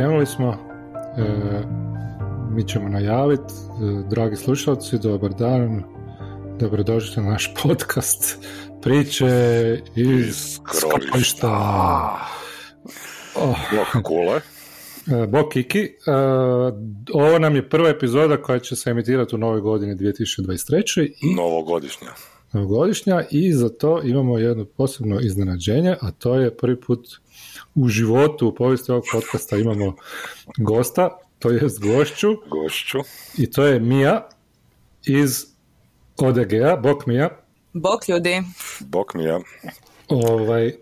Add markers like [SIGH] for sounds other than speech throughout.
krenuli smo. E, mi ćemo najaviti, e, dragi slušalci, dobar dan, dobrodošli na naš [LAUGHS] podcast priče iz skrovišta. Oh. Bok kule. E, Bok Kiki. E, ovo nam je prva epizoda koja će se emitirati u novoj godini 2023. I novogodišnja. Novogodišnja i za to imamo jedno posebno iznenađenje, a to je prvi put u životu u povijesti ovog podcasta imamo gosta, to je gošću. Gošću. I to je Mija iz ODG-a. Bok Mija. Bok ljudi. Bok Mija. Ovaj,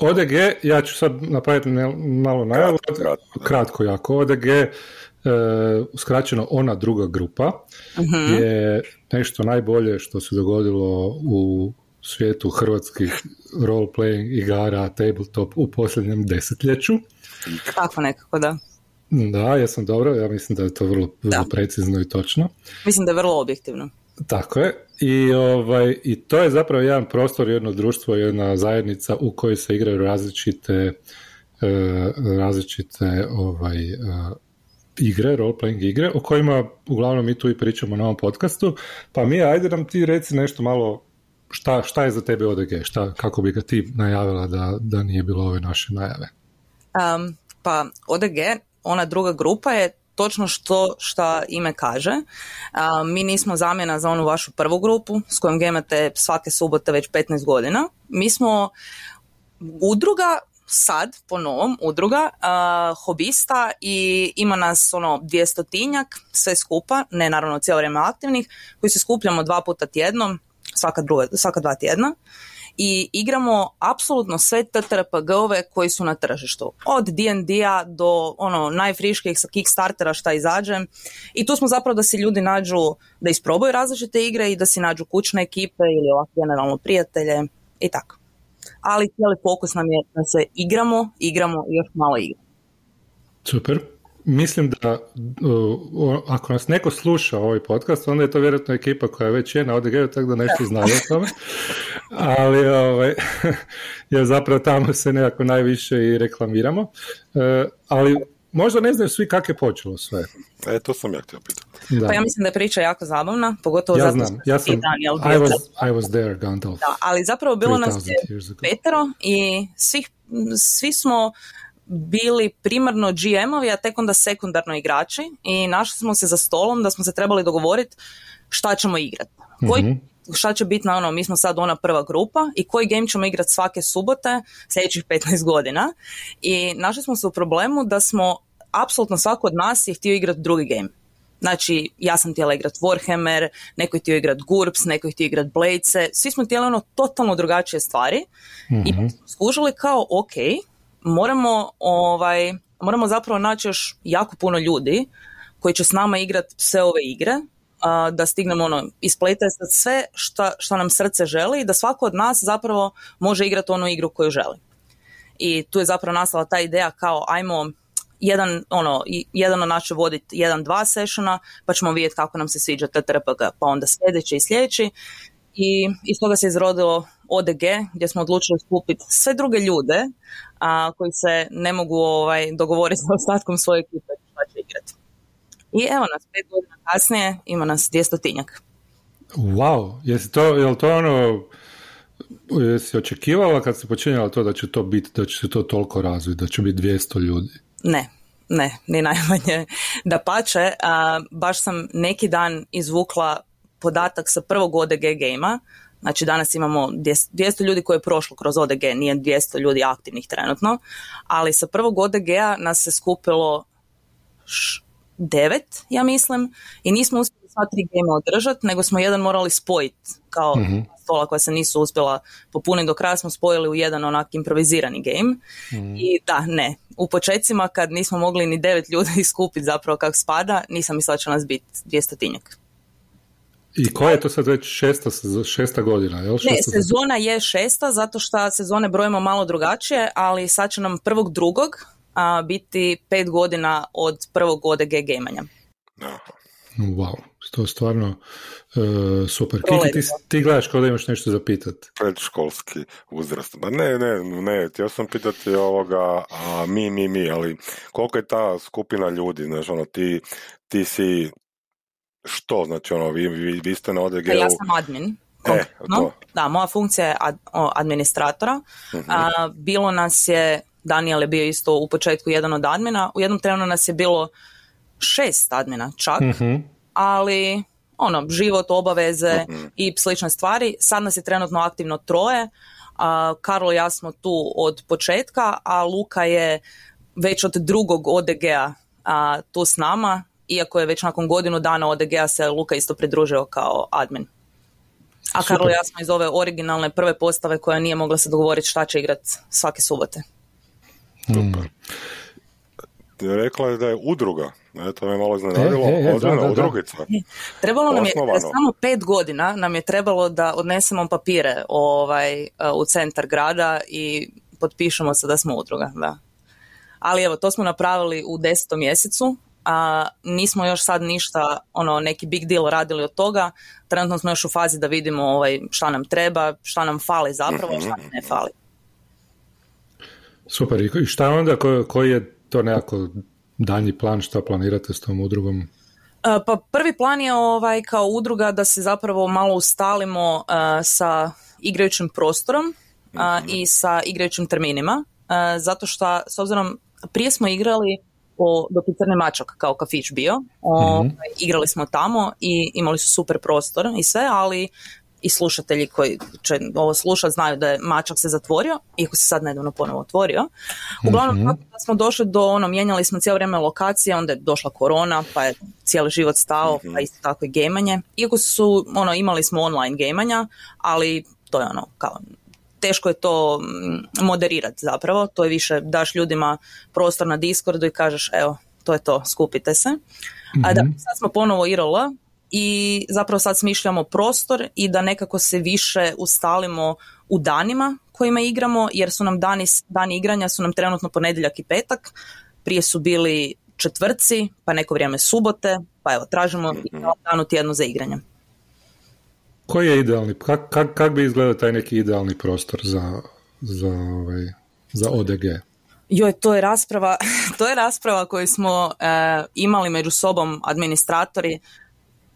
ODG, ja ću sad napraviti malo najavu. Kratko, kratko. jako. ODG, e, skraćeno ona druga grupa, uh je nešto najbolje što se dogodilo u svijetu hrvatskih role-playing igara tabletop u posljednjem desetljeću. Tako nekako, da. Da, ja sam dobro, ja mislim da je to vrlo, vrlo precizno i točno. Mislim da je vrlo objektivno. Tako je. I, ovaj, I to je zapravo jedan prostor, jedno društvo, jedna zajednica u kojoj se igraju različite e, različite ovaj, uh, igre, role-playing igre, o kojima uglavnom mi tu i pričamo na ovom podcastu. Pa mi, ajde nam ti reci nešto malo šta, šta je za tebe ODG? Šta, kako bi ga ti najavila da, da nije bilo ove naše najave? Um, pa ODG, ona druga grupa je točno što šta ime kaže. Um, mi nismo zamjena za onu vašu prvu grupu s kojom gemate svake subote već 15 godina. Mi smo udruga sad, po novom, udruga, uh, hobista i ima nas ono dvijestotinjak, sve skupa, ne naravno cijelo vrijeme aktivnih, koji se skupljamo dva puta tjedno, svaka, druga, svaka dva tjedna i igramo apsolutno sve TTRPG-ove koji su na tržištu. Od D&D-a do ono najfriških sa Kickstartera šta izađe. I tu smo zapravo da si ljudi nađu, da isprobaju različite igre i da si nađu kućne ekipe ili ovako generalno prijatelje i tako. Ali cijeli fokus nam je da se igramo, igramo i još malo igramo. Super mislim da ako nas neko sluša ovaj podcast, onda je to vjerojatno ekipa koja već je na odg tako da nešto znaju o tome. Ali ovaj, [LAUGHS] jer zapravo tamo se nekako najviše i reklamiramo. E, ali možda ne znaju svi kako je počelo sve. E, to sam ja htio pitati. Pa ja mislim da je priča jako zabavna, pogotovo ja zato znam, ja sam, I was, I was there, Gandalf. Da, ali zapravo bilo nas je petero i svih, svi smo bili primarno GM-ovi, a tek onda sekundarno igrači i našli smo se za stolom da smo se trebali dogovoriti šta ćemo igrati. Koji, mm Šta će biti na ono, mi smo sad ona prva grupa i koji game ćemo igrati svake subote sljedećih 15 godina i našli smo se u problemu da smo apsolutno svako od nas je htio igrati drugi game. Znači, ja sam htjela igrati Warhammer, neko je htio igrati GURPS, neko je htio igrati Blade, svi smo htjeli ono totalno drugačije stvari i mhm. skužili kao, ok, moramo, ovaj, moramo zapravo naći još jako puno ljudi koji će s nama igrati sve ove igre, da stignemo ono, isplete sve što, što nam srce želi i da svako od nas zapravo može igrati onu igru koju želi. I tu je zapravo nastala ta ideja kao ajmo jedan, ono, jedan od nas će voditi jedan, dva sessiona, pa ćemo vidjeti kako nam se sviđa TTRPG, pa onda sljedeći i sljedeći. I iz toga se izrodilo ODG, gdje smo odlučili skupiti sve druge ljude a, koji se ne mogu ovaj, dogovoriti sa ostatkom svoje ekipe šta. I evo nas, pet godina kasnije ima nas dvjestotinjak. Wow, jesi to, je li to ono, jesi očekivala kad se počinjala to da će to biti, da će se to toliko razviti, da će biti 200 ljudi? Ne, ne, ni najmanje. [LAUGHS] Da pače, a, baš sam neki dan izvukla podatak sa prvog ODG game Znači danas imamo 200 ljudi koji je prošlo kroz ODG, nije 200 ljudi aktivnih trenutno, ali sa prvog ODG-a nas se skupilo devet, ja mislim, i nismo uspjeli sva tri game održati, nego smo jedan morali spojiti kao mm stola koja se nisu uspjela popuniti do kraja smo spojili u jedan onak improvizirani game mhm. i da, ne, u počecima kad nismo mogli ni devet ljudi [LAUGHS] iskupiti zapravo kako spada, nisam mislila će nas biti dvijestotinjak. I koja je to sad već šesta, šesta godina? Jel? Šesta ne, sezona je šesta, zato što sezone brojimo malo drugačije, ali sad će nam prvog drugog a, biti pet godina od prvog ODG gemanja. Wow, to stvarno uh, super. Kiki, ti, ti gledaš kao da imaš nešto za pitat. Predškolski uzrast. Ba ne, ne, ne, htio sam pitati ovoga, a mi, mi, mi, ali koliko je ta skupina ljudi, znaš, ono, ti, ti si što, znači, ono, vi, vi, vi ste na ODG-u... Ja sam admin. E, Da, moja funkcija je ad, administratora. uh A, bilo nas je, Daniel je bio isto u početku jedan od admina, u jednom trenu nas je bilo šest admina čak, uh ali ono, život, obaveze uh i slične stvari. Sad nas je trenutno aktivno troje. A, Karlo i ja smo tu od početka, a Luka je već od drugog ODG-a tu s nama, iako je već nakon godinu dana ODG-a se Luka isto pridružio kao admin. A Karlo i ja smo iz ove originalne prve postave koja nije mogla se dogovoriti šta će igrati svake subote. Super. Rekla je da je udruga, ne, to me malo iznenadilo, e, e, e udrugica. Trebalo nam je, samo pet godina nam je trebalo da odnesemo papire ovaj, u centar grada i potpišemo se da smo udruga, da. Ali evo, to smo napravili u desetom mjesecu, a nismo još sad ništa, ono, neki big deal radili od toga. Trenutno smo još u fazi da vidimo ovaj, šta nam treba, šta nam fali zapravo, šta nam ne fali. Super, i šta onda, koji je to nekako danji plan, šta planirate s tom udrugom? E, pa prvi plan je ovaj kao udruga da se zapravo malo ustalimo uh, sa igrajućim prostorom uh, i sa igrajućim terminima, zato što s obzirom prije smo igrali po Crni mačak kao kafić bio. O, mm Igrali smo tamo i imali su super prostor i sve, ali i slušatelji koji će ovo slušati znaju da je mačak se zatvorio, iako se sad nedavno ponovo otvorio. Uglavnom, mm kada smo došli do ono, mijenjali smo cijelo vrijeme lokacije, onda je došla korona, pa je cijeli život stao, pa isto tako i gemanje. Iako su, ono, imali smo online gemanja, ali to je ono, kao teško je to mm, moderirati zapravo, to je više daš ljudima prostor na Discordu i kažeš evo, to je to, skupite se. A da, mhm. sad smo ponovo IRL i zapravo sad smišljamo prostor i da nekako se više ustalimo u danima kojima igramo, jer su nam dani, dani igranja su nam trenutno ponedjeljak i petak, prije su bili četvrci, pa neko vrijeme subote, pa evo, tražimo mm-hmm. danu tjednu za igranje. Koji je idealni, kak, kak, kak bi izgledao taj neki idealni prostor za, za, ovaj, za ODG? Joj, to je rasprava, [LAUGHS] to je rasprava koju smo eh, imali među sobom administratori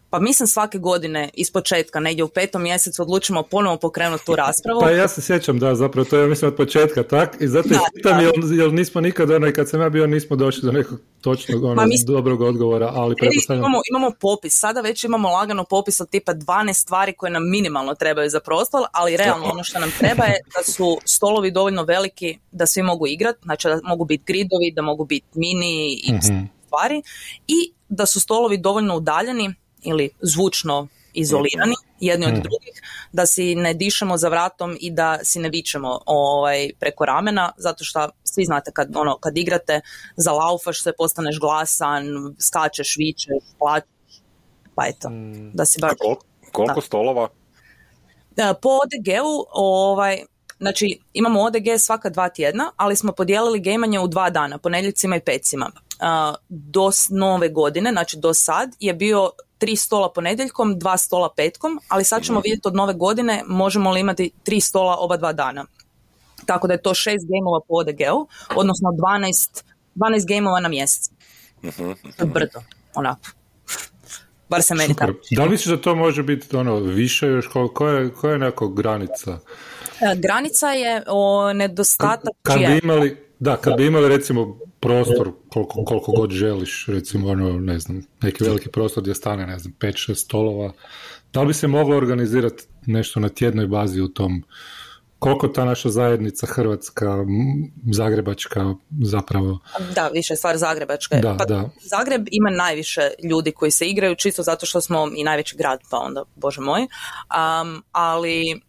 pa mislim svake godine iz početka, negdje u petom mjesecu odlučimo ponovo pokrenuti tu raspravu. Pa ja se sjećam, da, zapravo to je mislim od početka, tak? I zato pitam, jer, nismo nikad, ono, i kad sam ja bio, nismo došli do nekog točnog, ono, dobrog odgovora, ali Imamo, imamo popis, sada već imamo lagano popis od tipa 12 stvari koje nam minimalno trebaju za prostor, ali realno ono što nam treba je da su stolovi dovoljno veliki da svi mogu igrati, znači da mogu biti gridovi, da mogu biti mini i mm stvari i da su stolovi dovoljno udaljeni ili zvučno izolirani jedni od mhm. drugih, da si ne dišemo za vratom i da si ne vičemo ovaj, preko ramena, zato što svi znate kad, ono, kad igrate, zalaufaš se, postaneš glasan, skačeš, vičeš, plaćeš, pa eto, mm. da si baš... koliko, stolova? Po ODG-u, ovaj, znači imamo ODG svaka dva tjedna, ali smo podijelili gejmanje u dva dana, ponedjeljcima i pecima. do nove godine, znači do sad, je bio tri stola ponedjeljkom, dva stola petkom, ali sad ćemo vidjeti od nove godine možemo li imati tri stola oba dva dana. Tako da je to šest gameova po ODG-u, odnosno 12, 12 gameova na mjesec. Uh-huh. Brdo, onako. Bar se meni tako. Da li misliš da to može biti ono više još? Koja je, koja je neka granica? E, granica je o nedostatak kad, kad bi imali, da, kad bi imali recimo prostor koliko, koliko god želiš, recimo ono, ne znam, neki veliki prostor gdje stane, ne znam, 5-6 stolova, da li bi se moglo organizirati nešto na tjednoj bazi u tom koliko ta naša zajednica hrvatska, zagrebačka zapravo... Da, više stvar zagrebačka. Da, pa, da. Zagreb ima najviše ljudi koji se igraju, čisto zato što smo i najveći grad, pa onda, bože moj. Um, ali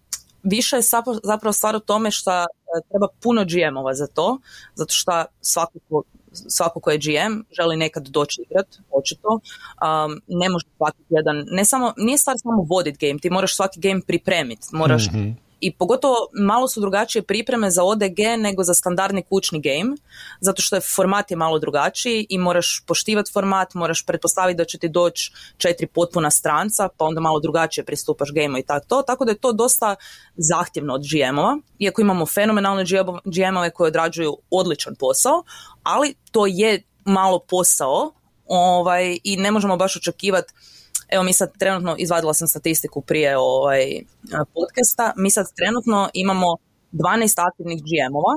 više je zapravo stvar u tome što treba puno GM-ova za to, zato što svako ko, svako ko je GM želi nekad doći igrat, očito. Um, ne može svaki jedan, ne samo, nije stvar samo vodit game, ti moraš svaki game pripremiti, moraš mm i pogotovo malo su drugačije pripreme za ODG nego za standardni kućni game, zato što je format je malo drugačiji i moraš poštivati format, moraš pretpostaviti da će ti doći četiri potpuna stranca, pa onda malo drugačije pristupaš gameu i tako to, tako da je to dosta zahtjevno od GM-ova, iako imamo fenomenalne GM-ove koje odrađuju odličan posao, ali to je malo posao ovaj, i ne možemo baš očekivati Evo mi sad trenutno, izvadila sam statistiku prije ovaj podcasta, mi sad trenutno imamo 12 aktivnih GM-ova,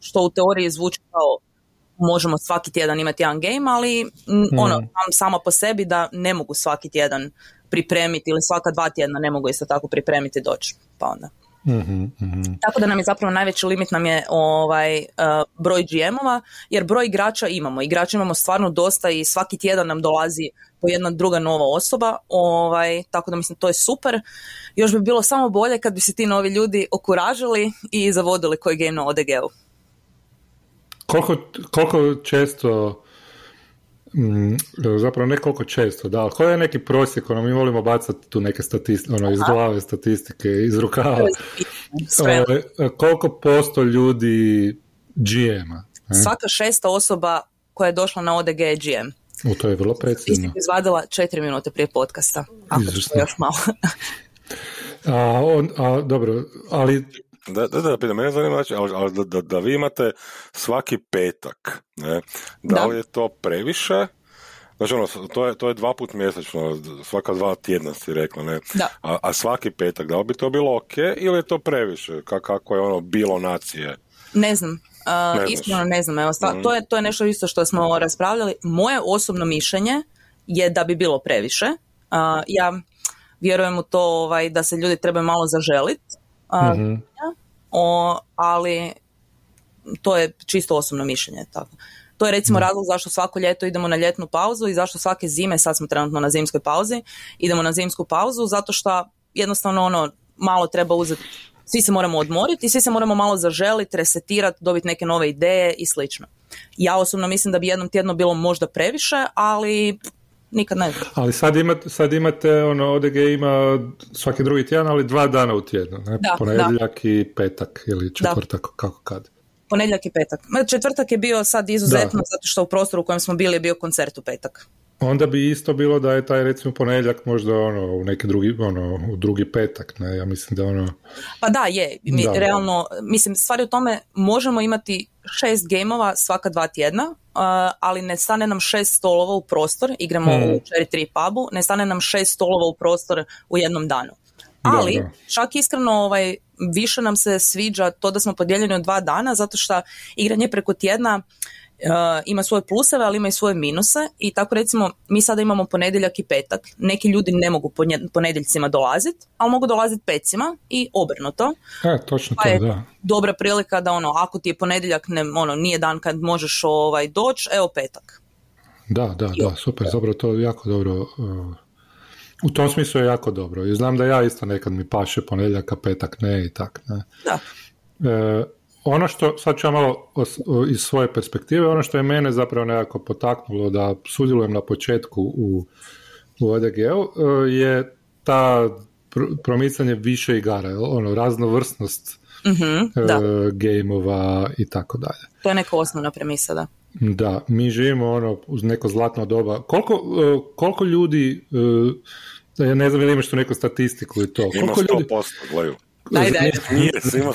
što u teoriji zvuči kao možemo svaki tjedan imati jedan game, ali mm. ono, samo po sebi da ne mogu svaki tjedan pripremiti ili svaka dva tjedna ne mogu isto tako pripremiti doći, pa onda. mm Tako da nam je zapravo najveći limit nam je ovaj uh, broj GM-ova, jer broj igrača imamo. Igrača imamo stvarno dosta i svaki tjedan nam dolazi po jedna druga nova osoba, ovaj, tako da mislim to je super. Još bi bilo samo bolje kad bi se ti novi ljudi okuražili i zavodili koji game na ODG-u. Koliko, koliko često mm, zapravo ne koliko često, da, ali koji je neki prosjek, ono, mi volimo bacati tu neke statistike, ono, iz glave statistike, iz rukava. Ovaj, koliko posto ljudi GM-a? Svaka šesta osoba koja je došla na ODG je GM. U to je vrlo precizno. izvadila četiri minute prije podcasta. Ako još malo. a, on, a, dobro, ali... Da, da, da, da mene zanima, znači, ali, da, da, da, vi imate svaki petak, ne? Da, da. li je to previše? Znači, ono, to je, to je dva put mjesečno, svaka dva tjedna si rekla, ne? Da. A, a svaki petak, da li bi to bilo ok ili je to previše? Kako je ono bilo nacije? Ne znam, Uh, iskreno ne znam, evo, mm. to, je, to je nešto isto što smo raspravljali. Moje osobno mišljenje je da bi bilo previše. Uh, ja vjerujem u to ovaj, da se ljudi trebaju malo zaželiti, uh, mm ali to je čisto osobno mišljenje. Tako. To je recimo mm. razlog zašto svako ljeto idemo na ljetnu pauzu i zašto svake zime, sad smo trenutno na zimskoj pauzi, idemo na zimsku pauzu zato što jednostavno ono malo treba uzeti svi se moramo odmoriti i svi se moramo malo zaželiti, resetirati, dobiti neke nove ideje i slično. Ja osobno mislim da bi jednom tjedno bilo možda previše, ali nikad ne znam. Ali sad imate, sad imate ono, ODG ima svaki drugi tjedan, ali dva dana u tjednu, ne? Da, Ponedjeljak i petak ili četvrtak, kako kad. Ponedjeljak i petak. Četvrtak je bio sad izuzetno zato što u prostoru u kojem smo bili je bio koncert u petak. Onda bi isto bilo da je taj recimo ponedjeljak možda ono u neki drugi ono u drugi petak, ne? Ja mislim da ono Pa da, je. Mi, realno mislim stvari u tome možemo imati šest gameova svaka dva tjedna, ali ne stane nam šest stolova u prostor, igramo hmm. u Cherry 3 pubu, ne stane nam šest stolova u prostor u jednom danu. Ali, da, čak iskreno ovaj, više nam se sviđa to da smo podijeljeni od dva dana, zato što igranje preko tjedna Uh, ima svoje pluseve, ali ima i svoje minuse i tako recimo mi sada imamo ponedjeljak i petak. Neki ljudi ne mogu ponedjeljcima dolaziti, ali mogu dolaziti pecima i obrnuto. E, točno pa to, da. Dobra prilika da ono, ako ti je ponedjeljak, ne, ono, nije dan kad možeš ovaj, doći, evo petak. Da, da, da, super, dobro, to je jako dobro. Uh, u tom smislu je jako dobro. I znam da ja isto nekad mi paše ponedjeljak, a petak ne i tak. Ne. Da. Uh, ono što, sad ću ja malo iz svoje perspektive, ono što je mene zapravo nekako potaknulo da sudjelujem na početku u, u ODG-u e, je ta promicanje više igara, ono, raznovrsnost mm-hmm, gameova i tako dalje. To je neka osnovna premisa, da. Da, mi živimo ono uz neko zlatno doba. Koliko, e, koliko ljudi, ja ne znam ili imaš tu neku statistiku i to. Ima 100%, ljudi... Daj, daj. Nije, svima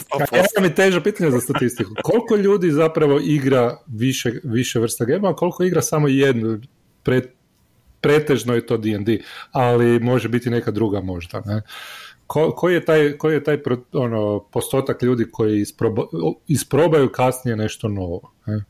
mi teža pitanja za statistiku. Koliko ljudi zapravo igra više, više vrsta gema, a koliko igra samo jednu? Pre, pretežno je to D&D, ali može biti neka druga možda. Ne? Ko, koji je taj, koji je taj ono, postotak ljudi koji isprobaju kasnije nešto novo? Ne?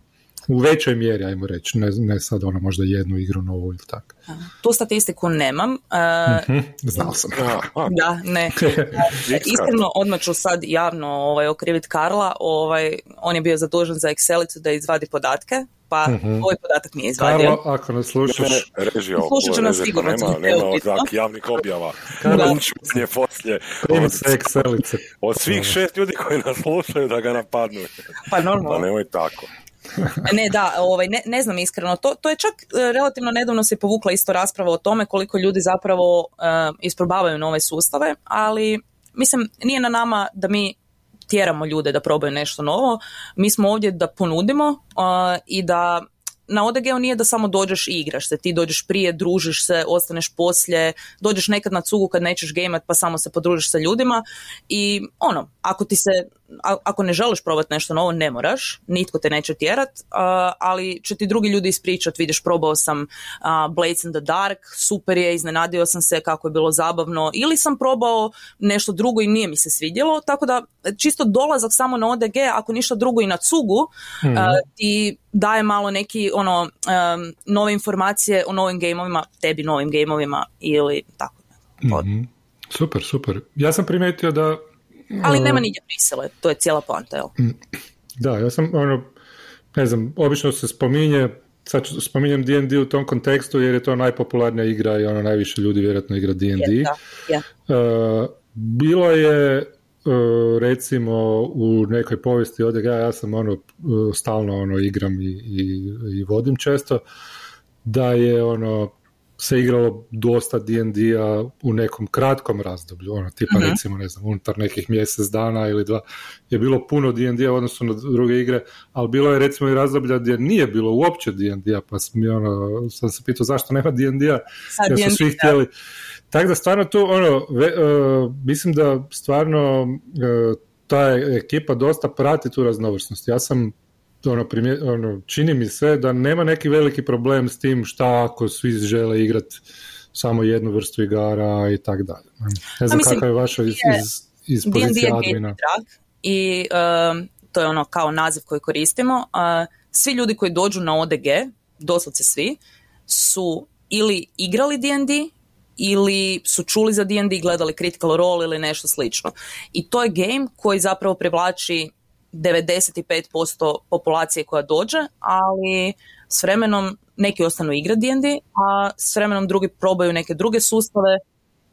U većoj mjeri, ajmo reći, ne, ne sad ono možda jednu igru novu ili tako. Tu statistiku nemam. Uh, Znao sam. [LAUGHS] da, ne. [LAUGHS] Iskreno, odmah ću sad javno ovaj, okriviti Karla. Ovaj, on je bio zadužen za Excelicu da izvadi podatke, pa uh ovaj podatak nije izvadio. Karlo, ako ne slušaš... Režio, Slušat ću nas sigurno. Nema, nema tak javnih objava. Karlo, poslije, poslije. Od, Excelice. Od svih šest ljudi koji nas slušaju da ga napadnu. Pa normalno. Pa nemoj tako. Ne, da, ovaj, ne, ne znam iskreno. To, to je čak e, relativno nedavno se povukla isto rasprava o tome koliko ljudi zapravo uh, isprobavaju nove sustave, ali mislim, nije na nama da mi tjeramo ljude da probaju nešto novo. Mi smo ovdje da ponudimo uh, i da na ODG-u nije da samo dođeš i igraš se, ti dođeš prije, družiš se, ostaneš poslije, dođeš nekad na cugu kad nećeš gameat pa samo se podružiš sa ljudima i ono, ako ti se, ako ne želiš probati nešto novo, ne moraš, nitko te neće tjerat, ali će ti drugi ljudi ispričat, vidiš, probao sam uh, Blades in the Dark, super je, iznenadio sam se kako je bilo zabavno, ili sam probao nešto drugo i nije mi se svidjelo, tako da čisto dolazak samo na ODG, ako ništa drugo i na cugu, mm. ti daje malo neki ono um, nove informacije o novim gameovima, tebi novim gameovima ili tako. mm Super, super. Ja sam primijetio da... Ali nema nigdje prisile, to je cijela poanta, jel? Mm. Da, ja sam, ono, ne znam, obično se spominje, sad spominjem D&D u tom kontekstu jer je to najpopularnija igra i ono najviše ljudi vjerojatno igra D&D. da, uh, bilo je E, recimo u nekoj povijesti od ja, ja sam ono e, stalno ono igram i, i, i vodim često da je ono se igralo dosta D&D-a u nekom kratkom razdoblju, ono tipa uh recimo ne znam, unutar nekih mjesec dana ili dva, je bilo puno D&D-a u odnosu na druge igre, ali bilo je recimo i razdoblja gdje nije bilo uopće D&D-a, pa sam, ono, sam se pitao zašto nema D&D-a, jer su svi htjeli, tako da stvarno tu, ono, e, mislim da stvarno uh, ta ekipa dosta prati tu raznovrsnost. Ja sam ono, primje, ono, čini mi se da nema neki veliki problem s tim šta ako svi žele igrati samo jednu vrstu igara i tako dalje. Ne znam kakav je vaša iz, iz, iz pozicije admina. I um, to je ono kao naziv koji koristimo. Uh, svi ljudi koji dođu na ODG, doslovce svi, su ili igrali D&D ili su čuli za D&D, gledali Critical Role ili nešto slično. I to je game koji zapravo privlači 95% populacije koja dođe, ali s vremenom neki ostanu igrati D&D, a s vremenom drugi probaju neke druge sustave,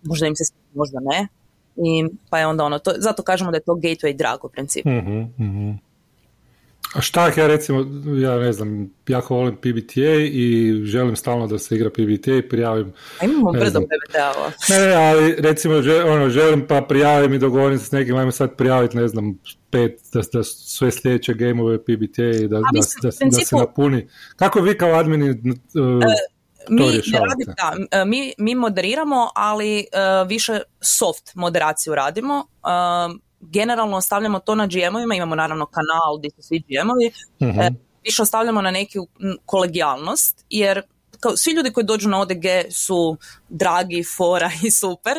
možda im se možda ne, i pa je onda ono, to, zato kažemo da je to gateway drag u principu. mm a šta ja recimo, ja ne znam, jako volim PBTA i želim stalno da se igra PBTA i prijavim... A imamo brzo PBTA Ne, ne, ali recimo ono, želim pa prijavim i dogovorim se s nekim, ajmo sad prijaviti, ne znam, pet, da, da sve sljedeće gameove PBTA i da, da, da, da, se napuni. Kako vi kao admini uh, mi, radi, da, mi, mi moderiramo, ali uh, više soft moderaciju radimo. Uh, generalno ostavljamo to na GM-ovima, imamo naravno kanal gdje su svi GM-ovi, uh više ostavljamo na neku kolegijalnost, jer kao, svi ljudi koji dođu na ODG su dragi, fora [LAUGHS] i super,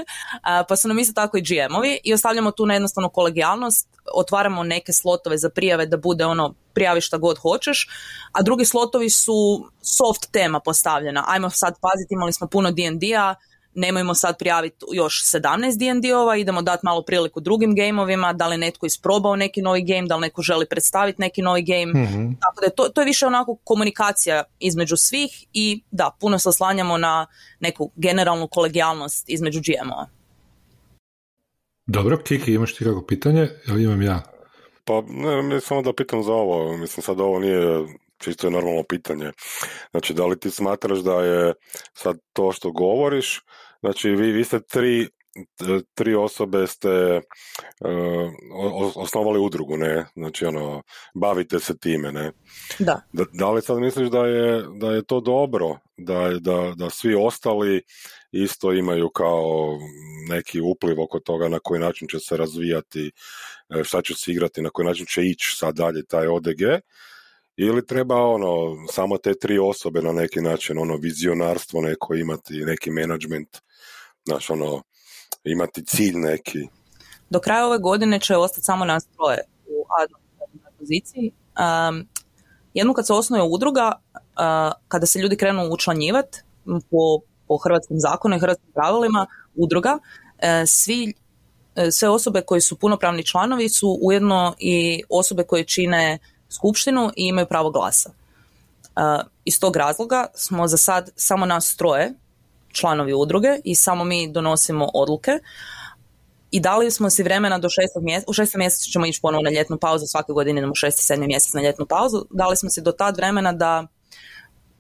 pa su nam isto tako i GM-ovi i ostavljamo tu na jednostavnu kolegijalnost, otvaramo neke slotove za prijave da bude ono prijavi šta god hoćeš, a drugi slotovi su soft tema postavljena. Ajmo sad paziti, imali smo puno D&D-a, nemojmo sad prijaviti još 17 D&D-ova, idemo dati malo priliku drugim gameovima, da li netko isprobao neki novi game, da li neko želi predstaviti neki novi game. mm Tako da to, to je više onako komunikacija između svih i da, puno se oslanjamo na neku generalnu kolegijalnost između GM-ova. Dobro, Kiki, imaš ti kako pitanje? Ili imam ja? Pa, ne, samo da pitam za ovo. Mislim, sad ovo nije čisto je normalno pitanje. Znači, da li ti smatraš da je sad to što govoriš, znači vi, vi ste tri, tri osobe ste uh, osnovali udrugu, ne? Znači, ono, bavite se time, ne? Da. Da, da li sad misliš da je, da je to dobro, da, da, da svi ostali isto imaju kao neki upliv oko toga na koji način će se razvijati, e, šta će se igrati, na koji način će ići sad dalje taj ODG, ili treba ono samo te tri osobe na neki način ono vizionarstvo neko imati neki management znaš ono imati cilj neki? Do kraja ove godine će ostati samo nas troje u administrativnoj poziciji. Um, jednom kad se osnuje udruga uh, kada se ljudi krenu učlanjivati po, po hrvatskim zakonu i hrvatskim pravilima udruga uh, svi uh, sve osobe koji su punopravni članovi su ujedno i osobe koje čine skupštinu i imaju pravo glasa. Uh, iz tog razloga smo za sad samo nas troje članovi udruge i samo mi donosimo odluke i dali smo si vremena do šestog mjeseca, u šestom mjesecu ćemo ići ponovo na ljetnu pauzu, svake godine idemo u šesti, sedmi mjesec na ljetnu pauzu, dali smo si do tad vremena da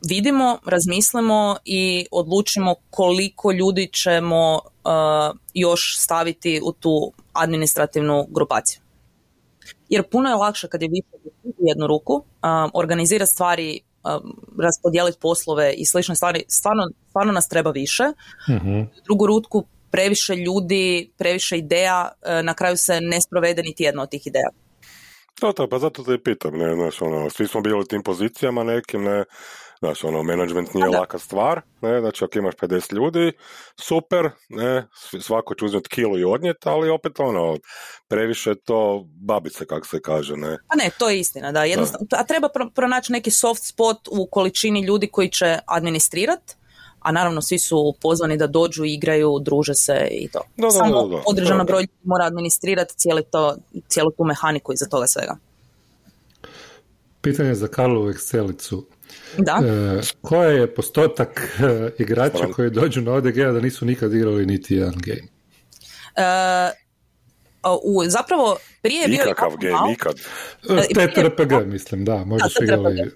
vidimo, razmislimo i odlučimo koliko ljudi ćemo uh, još staviti u tu administrativnu grupaciju. Jer puno je lakše kad je više u jednu ruku, uh, organizirati stvari, um, raspodijeliti poslove i slične stvari, stvarno, stvarno nas treba više. uh Drugu rutku previše ljudi, previše ideja, uh, na kraju se ne sprovede niti jedna od tih ideja. Da, da, pa zato te pitam, ne, znaš, ono, svi smo bili u tim pozicijama nekim, ne, Znači, ono, management nije laka stvar, ne, znači ako imaš 50 ljudi, super, ne, svako će uzeti kilo i odnijeti, ali opet ono, previše to babice, kako se kaže, ne. Pa ne, to je istina, da, jednostavno, a treba pronaći neki soft spot u količini ljudi koji će administrirati, a naravno svi su pozvani da dođu, igraju, druže se i to. Da, Samo da, određena broj mora administrirati cijeli to, cijelu tu mehaniku iza toga svega. Pitanje za Karlovu Excelicu. Da. E, koji je postotak e, igrača koji dođu na ODG a da nisu nikad igrali niti jedan game? E, u, zapravo prije je bio... Nikakav game, nikad. E, TTRPG, mislim, da, možda su igrali...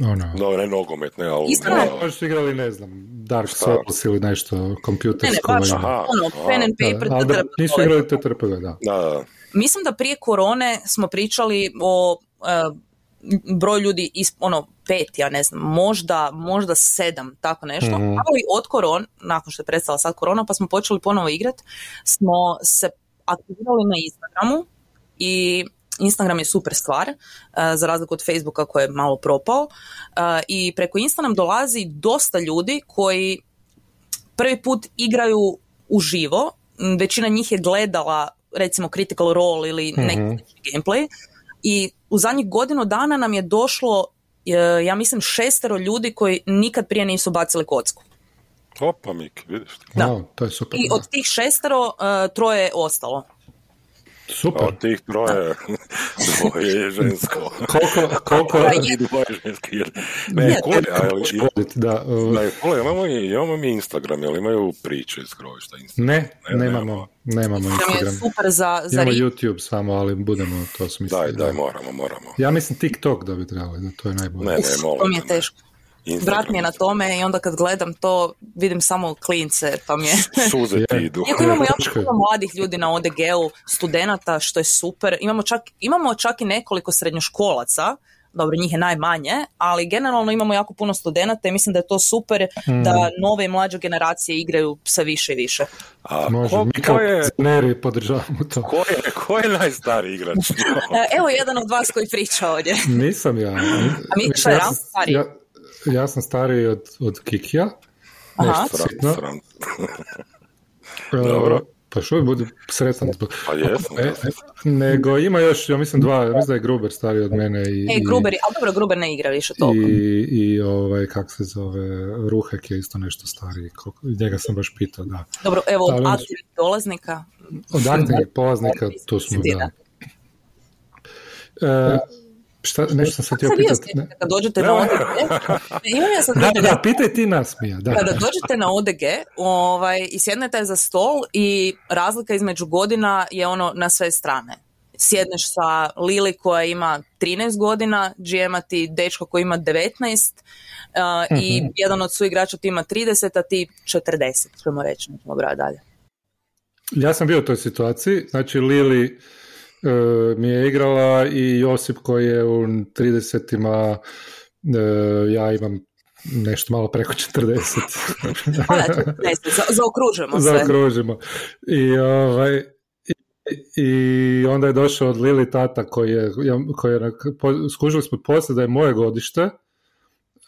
Ono. No, ne nogomet, ne, ali... Ne, možda su igrali, ne znam, Dark Souls ili nešto kompjutersko. Ne, ne, baš, ono, pen and paper, da, da, nisu igrali TTRPG, da. Da, da. Mislim da prije korone smo pričali o uh, broj ljudi, is, ono, pet, ja ne znam, možda, možda sedam, tako nešto, mm ali od koron, nakon što je prestala sad korona, pa smo počeli ponovo igrat, smo se aktivirali na Instagramu i Instagram je super stvar, uh, za razliku od Facebooka koji je malo propao uh, i preko Insta nam dolazi dosta ljudi koji prvi put igraju uživo, većina njih je gledala recimo Critical Role ili neki mm gameplay i u zadnjih godinu dana nam je došlo, e, ja mislim, šestero ljudi koji nikad prije nisu bacili kocku. Opa, Mik, vidiš. Da. to je super. I od tih šestero uh, troje je ostalo. Super. Od tih troje, [LAUGHS] dvoje je žensko. koliko, koliko... [LAUGHS] I dvoje ženski. Ne, kole, ali... Da, uh... Ne, kole, imamo, imamo mi Instagram, jel imaju priče iz krovišta Instagram? Ne, ne, nemamo. Nemamo Instagram. je super za, za Imamo YouTube samo, ali budemo to smisliti. Daj, daj, moramo, moramo. Ja mislim TikTok da bi trebali, da to je najbolje. Ne, ne, molim. To mi je teško. Brat mi je na tome i onda kad gledam to vidim samo klince pa mi je... Suze ti idu. Iako imamo jako puno mladih ljudi na ODG-u, studenata, što je super. Imamo čak, imamo čak i nekoliko srednjoškolaca, dobro njih je najmanje, ali generalno imamo jako puno studenata i mislim da je to super mm. da nove i mlađe generacije igraju sve više i više. A, Može, ko, mi kao je, podržavamo to. Ko je, ko je najstariji igrač? [LAUGHS] E, evo jedan od vas koji priča ovdje. Nisam ja. A mi, šta je ja, stariji? Ja, ja sam stariji od, od Kikija. Aha. [LAUGHS] Dobro. Pa što bude sretan Pa jesam. E, nego ima još, ja mislim dva, mislim da je Gruber stariji od mene. I, e, Gruber, ali dobro, Gruber ne igra više toliko. I, i ovaj, kak se zove, Ruhek je isto nešto stariji, njega sam baš pitao, da. Dobro, evo, od aktivnih dolaznika. Od aktivnih polaznika, tu smo, da. E, Šta, nešto sam se htio pitati. Kada dođete na ODG, imam ja sad da, da, pitaj ti nas, Mija. Da. Kada dođete na ODG ovaj, i sjednete za stol i razlika između godina je ono na sve strane. Sjedneš sa Lili koja ima 13 godina, GM ti dečko koji ima 19 uh, i mhm. jedan od suigrača ti ima 30, a ti 40, ćemo reći, nećemo dalje. Ja sam bio u toj situaciji, znači Lili mi je igrala i Josip koji je u 30-ima, e, ja imam nešto malo preko 40. [LAUGHS] zaokružujemo sve. Zaokružimo. I, ovaj, i, i onda je došao od Lili tata koji je, koji je skužili smo poslije da je moje godište,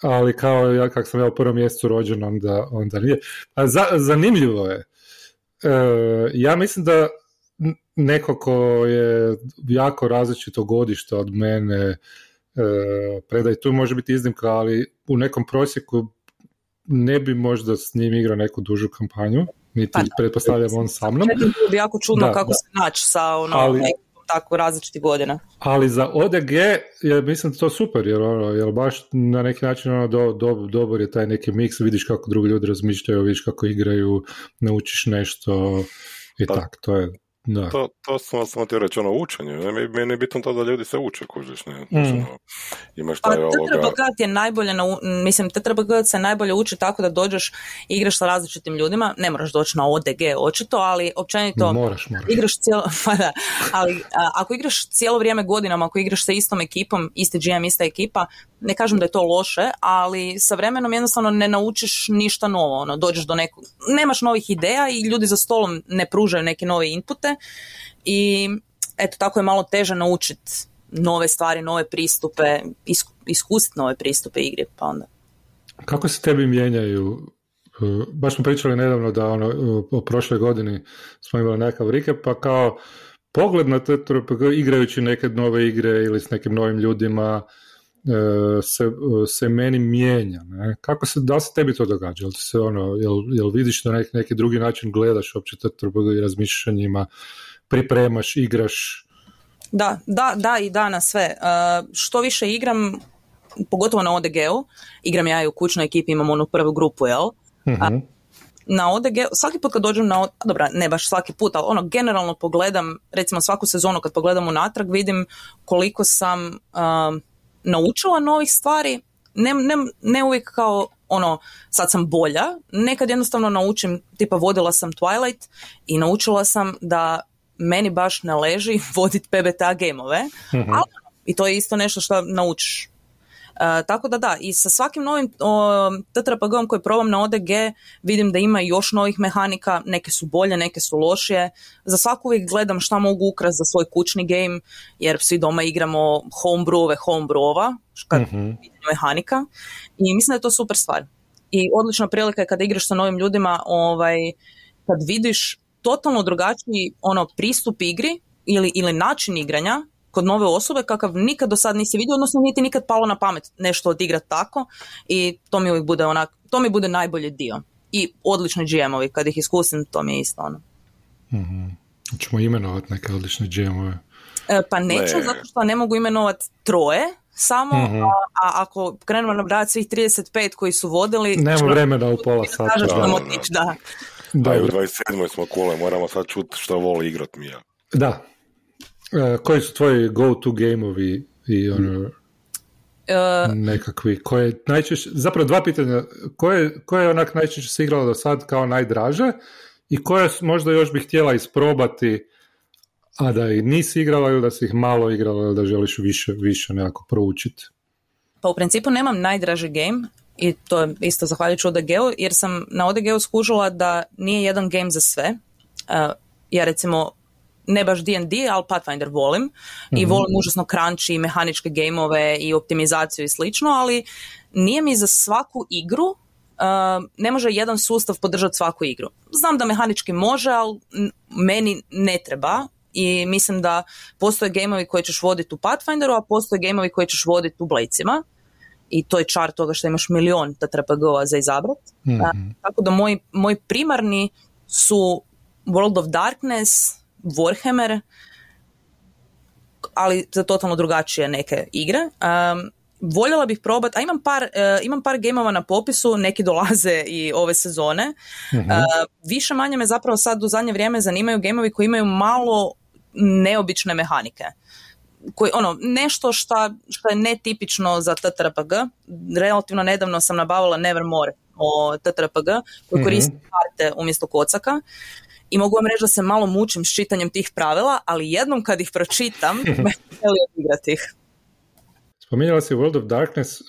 ali kao ja kak sam ja u prvom mjesecu rođen, onda, onda nije. A za, zanimljivo je. E, ja mislim da neko ko je jako različito godište od mene e, predaj, tu može biti iznimka, ali u nekom prosjeku ne bi možda s njim igrao neku dužu kampanju, niti pa, pretpostavljam on sa mnom. bi jako čudno kako se naći sa ono, ali, tako različitih godina. Ali za ODG je mislim to super, jer, ono, jer baš na neki način ono, do, do, dobar je taj neki miks, vidiš kako drugi ljudi razmišljaju, vidiš kako igraju, naučiš nešto i pa, tak, to je da. To, to sam samo ti reći, ono učenje. Meni je bitno to da ljudi se uče, kužiš, ne? Mm. Ono, imaš taj pa, ovoga... je najbolje, na, mislim, te treba se najbolje uči tako da dođeš i igraš sa različitim ljudima, ne moraš doći na ODG očito, ali općenito moraš, moraš. igraš cijelo, [LAUGHS] pa da, ali ako igraš cijelo vrijeme godinama, ako igraš sa istom ekipom, isti GM, ista ekipa, ne kažem da je to loše, ali sa vremenom jednostavno ne naučiš ništa novo, ono, dođeš do nekog, nemaš novih ideja i ljudi za stolom ne pružaju neke nove inpute i eto tako je malo teže naučiti nove stvari, nove pristupe, iskusiti nove pristupe igri, pa onda. Kako se tebi mijenjaju e, baš smo pričali nedavno da ono, o prošloj godini smo imali nekakav rike, pa kao pogled na te igrajući neke nove igre ili s nekim novim ljudima, se, se meni mijenja. Ne? Kako se, da li se tebi to događa? Jel, se ono, jel, jel vidiš na neki, neki drugi način gledaš uopće te i razmišljanjima, pripremaš, igraš? Da, da, da i da na sve. Uh, što više igram, pogotovo na ODG-u, igram ja i u kućnoj ekipi, imam onu prvu grupu, jel? uh na ODG, svaki put kad dođem na, dobra, ne baš svaki put, ali ono, generalno pogledam, recimo svaku sezonu kad pogledam unatrag, vidim koliko sam naučila novih stvari, ne, ne, ne uvijek kao ono, sad sam bolja, nekad jednostavno naučim, tipa vodila sam Twilight i naučila sam da meni baš ne leži [LAUGHS] voditi PBTA gameove, mm ali i to je isto nešto što naučiš. E, tako da da, i sa svakim novim TTRPG-om koji probam na ODG vidim da ima još novih mehanika, neke su bolje, neke su lošije. Za svaku uvijek gledam šta mogu ukrasti za svoj kućni game, jer svi doma igramo homebrewove homebrewova, kad mm mehanika. I mislim da je to super stvar. I odlična prilika je kada igraš sa novim ljudima, ovaj, kad vidiš totalno drugačiji ono pristup igri ili, ili način igranja kod nove osobe kakav nikad do sad nisi vidio, odnosno niti nikad palo na pamet nešto odigrati tako i to mi uvijek bude onak, to mi bude najbolji dio. I odlični GM-ovi, kad ih iskusim, to mi je isto ono. Mm-hmm. Čemo imenovati neke odlične GM-ove? E, pa neću, ne. zato što ne mogu imenovati troje, samo, mm-hmm. a, a, ako krenemo nabrati svih 35 koji su vodili... Nema vremena u pola sata. Da, da, da. Da, u 27. smo kule, moramo sad čuti što voli igrat Mija. Da, Uh, koji su tvoji go-to gameovi i ono, uh, nekakvi, koje najčešće, zapravo dva pitanja, koje, koje je onak najčešće se igralo do sad kao najdraže i koje možda još bi htjela isprobati, a da ih nisi igrala ili da si ih malo igrala ili da želiš više, više nekako proučiti? Pa u principu nemam najdraži game, i to je isto zahvaljujući ODG-u, jer sam na ODG-u skužila da nije jedan game za sve. Uh, ja recimo ne baš D&D, ali Pathfinder volim i mhm. volim užasno crunch i mehaničke gameove i optimizaciju i slično, ali nije mi za svaku igru uh, ne može jedan sustav podržati svaku igru. Znam da mehanički može, ali meni ne treba i mislim da postoje gameovi koje ćeš voditi u Pathfinderu, a postoje gameovi koje ćeš voditi u Bladesima i to je čar toga što imaš milion TTRPG-ova za izabrat. mm tako da moji, moji primarni su World of Darkness, Warhammer, ali za totalno drugačije neke igre. Um, voljela bih probati, a imam par, uh, imam par gameova na popisu, neki dolaze i ove sezone. uh više manje me zapravo sad u zadnje vrijeme zanimaju gameovi koji imaju malo neobične mehanike. Koji, ono, nešto šta, što je netipično za TTRPG. Relativno nedavno sam nabavila Nevermore o TTRPG koji mm koristi karte umjesto kocaka i mogu vam reći da se malo mučim s čitanjem tih pravila, ali jednom kad ih pročitam, [LAUGHS] me želi odigrati ih. Spominjala si World of Darkness, uh,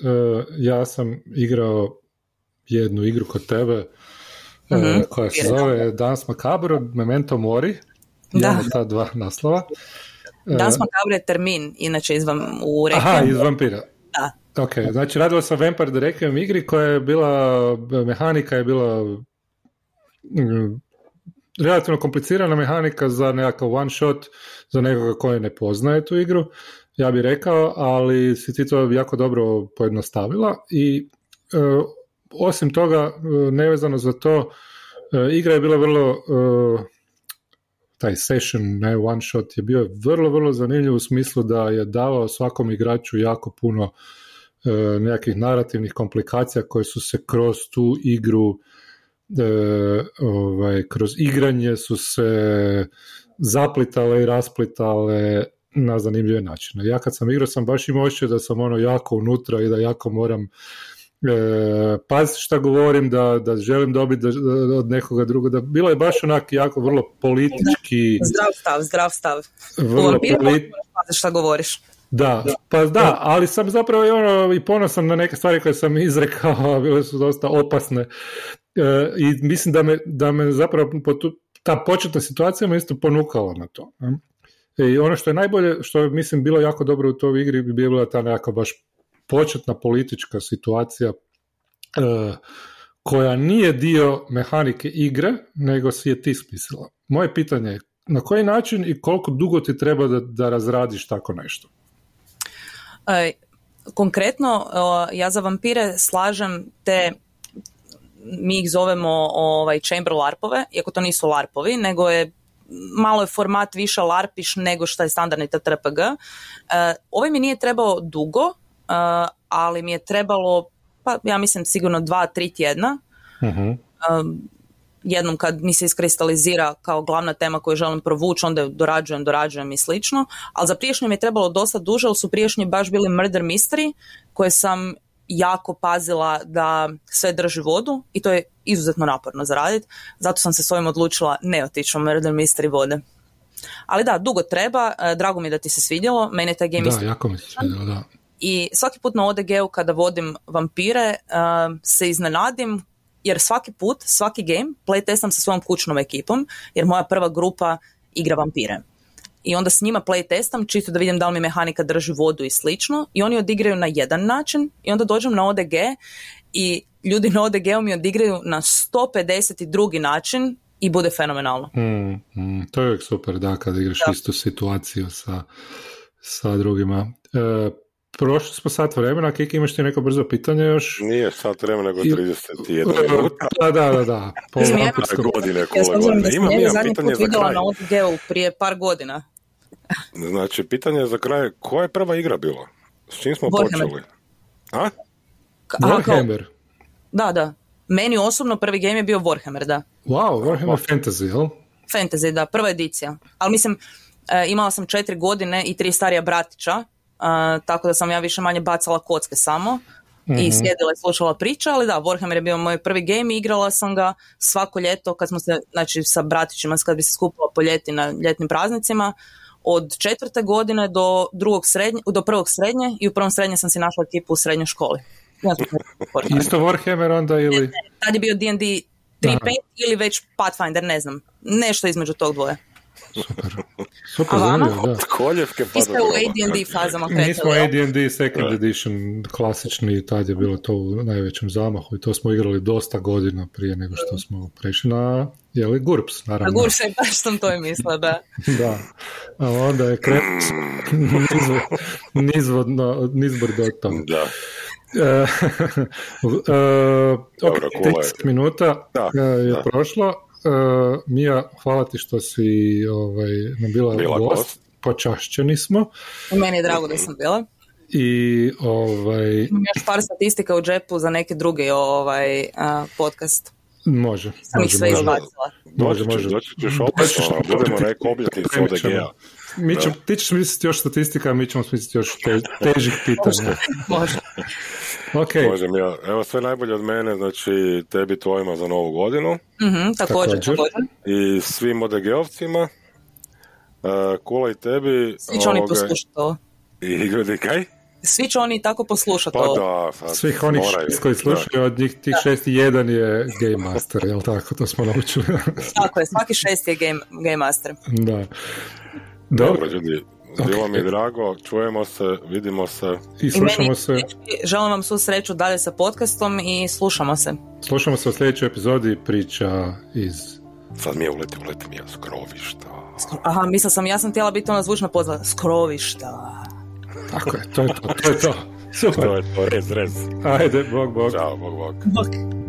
ja sam igrao jednu igru kod tebe uh, koja se zove Dance Macabre, Memento Mori, da. ta dva naslova. Uh, Dance Macabre je termin, inače izvam u Requiem. Aha, iz vampira. Da. Ok, znači radila sam Vampire the Requiem igri koja je bila, mehanika je bila mm, relativno komplicirana mehanika za nekakav one shot, za nekoga koji ne poznaje tu igru, ja bih rekao, ali si ti to jako dobro pojednostavila i e, osim toga, e, nevezano za to, e, igra je bila vrlo taj session, ne one shot, je bio vrlo, vrlo zanimljiv u smislu da je davao svakom igraču jako puno nekakvih narativnih komplikacija koje su se kroz tu igru e, ovaj, kroz igranje su se zaplitale i rasplitale na zanimljive načine. Ja kad sam igrao sam baš imao osjećaj da sam ono jako unutra i da jako moram e, paziti šta govorim, da, da želim dobiti od nekoga druga. Da, bilo je baš onak jako vrlo politički... Zdrav stav, zdrav stav. Vrlo politi... šta govoriš. Da, pa da, ali sam zapravo i, ono, i ponosan na neke stvari koje sam izrekao, bile su dosta opasne e, i mislim da me, da me zapravo ta početna situacija me isto ponukala na to. E, I ono što je najbolje, što je mislim bilo jako dobro u toj igri bi bila ta nekakva baš početna politička situacija e, koja nije dio mehanike igre, nego si je ti spisala. Moje pitanje je na koji način i koliko dugo ti treba da, da razradiš tako nešto? E, konkretno, ja za vampire slažem te mi ih zovemo ovaj, chamber larpove, iako to nisu larpovi, nego je malo je format više larpiš nego što je standardni TTRPG. Uh, ovaj mi nije trebao dugo, uh, ali mi je trebalo, pa ja mislim sigurno dva, tri tjedna. uh jednom kad mi se iskristalizira kao glavna tema koju želim provući, onda dorađujem, dorađujem i slično. Ali za priješnje mi je trebalo dosta duže, ali su priješnji baš bili murder mystery, koje sam jako pazila da sve drži vodu i to je izuzetno naporno za raditi. Zato sam se s ovim odlučila ne otići u murder mystery vode. Ali da, dugo treba, e, drago mi je da ti se svidjelo, mene je taj game Da, jako mi se svidjelo, da. I svaki put na ODG-u kada vodim vampire uh, se iznenadim jer svaki put, svaki game playtestam sa svojom kućnom ekipom, jer moja prva grupa igra vampire. I onda s njima playtestam, čisto da vidim da li mi mehanika drži vodu i slično. I oni odigraju na jedan način i onda dođem na ODG i ljudi na ODG-u mi odigraju na 152. način i bude fenomenalno. Mm, mm, to je uvijek super, da, kad igraš istu situaciju sa, sa drugima. E, Prošli smo sat vremena, Kiki, imaš ti neko brzo pitanje još? Nije sat vremena, nego 31 minuta. Da, da, da, da. Pol godine, kule godine. Imam, imam pitanje za kraj. na OTG-u prije par godina. Znači, pitanje za kraj, koja je prva igra bila? S čim smo Warhammer. počeli? A? Warhammer. Da, da. Meni osobno prvi game je bio Warhammer, da. Wow, Warhammer Fantasy, jel? Fantasy, da, prva edicija. Ali mislim, e, imala sam četiri godine i tri starija bratića, tako da sam ja više manje bacala kocke samo i mhm. sjedila i slušala priča, ali da, Warhammer je bio moj prvi game i igrala sam ga svako ljeto kad smo se, znači sa bratićima, kad bi se skupila po ljeti na ljetnim praznicima, od četvrte godine do drugog srednje, do prvog srednje i u prvom srednje sam si našla ekipu u srednjoj školi. Isto Warhammer onda ili? Ne, tad je bio D&D 3.5 ili već Pathfinder, ne znam. Nešto između tog dvoje. Super. [LAUGHS] Super zanimljivo, da. Koljevke pa u AD&D fazama kretali. Mi smo AD&D second edition klasični, tad je bilo to u najvećem zamahu i to smo igrali dosta godina prije nego što smo prešli na je li GURPS, naravno. Na GURPS, baš sam to i mislila, da. [LAUGHS] da, a onda je krenuo nizvodno, nizbrdo od toga. Da. [LAUGHS] uh, uh, ok, 30 minuta da, uh, je da. prošlo. Uh, Mija, hvala ti što si ovaj, nam bila, bila gost. Počašćeni smo. Meni je drago da sam bila. I ovaj... Imam još par statistika u džepu za neke druge ovaj, uh, podcast. Može. Sam može, ih sve izbacila. Može, može. Doći ćeš opet, ono, budemo neko obljetnicu ODG-a. Mi ćemo, ti ćeš misliti još statistika, a mi ćemo misliti još te, težih pitanja. Može. Okay. Može ja. Evo sve najbolje od mene, znači tebi tvojima za novu godinu. Mm-hmm, također, također. I svim ODG-ovcima. Uh, Kula i tebi. Svi će oni poslušati to. I ljudi, kaj? Svi će oni tako poslušati pa Da, pa Svih onih šest koji slušaju, od njih tih šest i jedan je Game Master, jel tako? To smo naučili. tako je, svaki šest je Game, game Master. Da. Dobro, ljudi, bilo mi je drago, čujemo se, vidimo se. I slušamo se. Želim vam svu sreću dalje sa podcastom i slušamo se. Slušamo se u sljedećoj epizodi priča iz... Sad mi je uleti, uleti mi je skrovišta. Aha, mislila sam, ja sam htjela biti ona zvučna pozva. Skrovišta. Tako je, to je to, to je to. Super. [LAUGHS] To je to, rez, rez. Ajde, bog, bog. Ćao, bog, bog. Bog.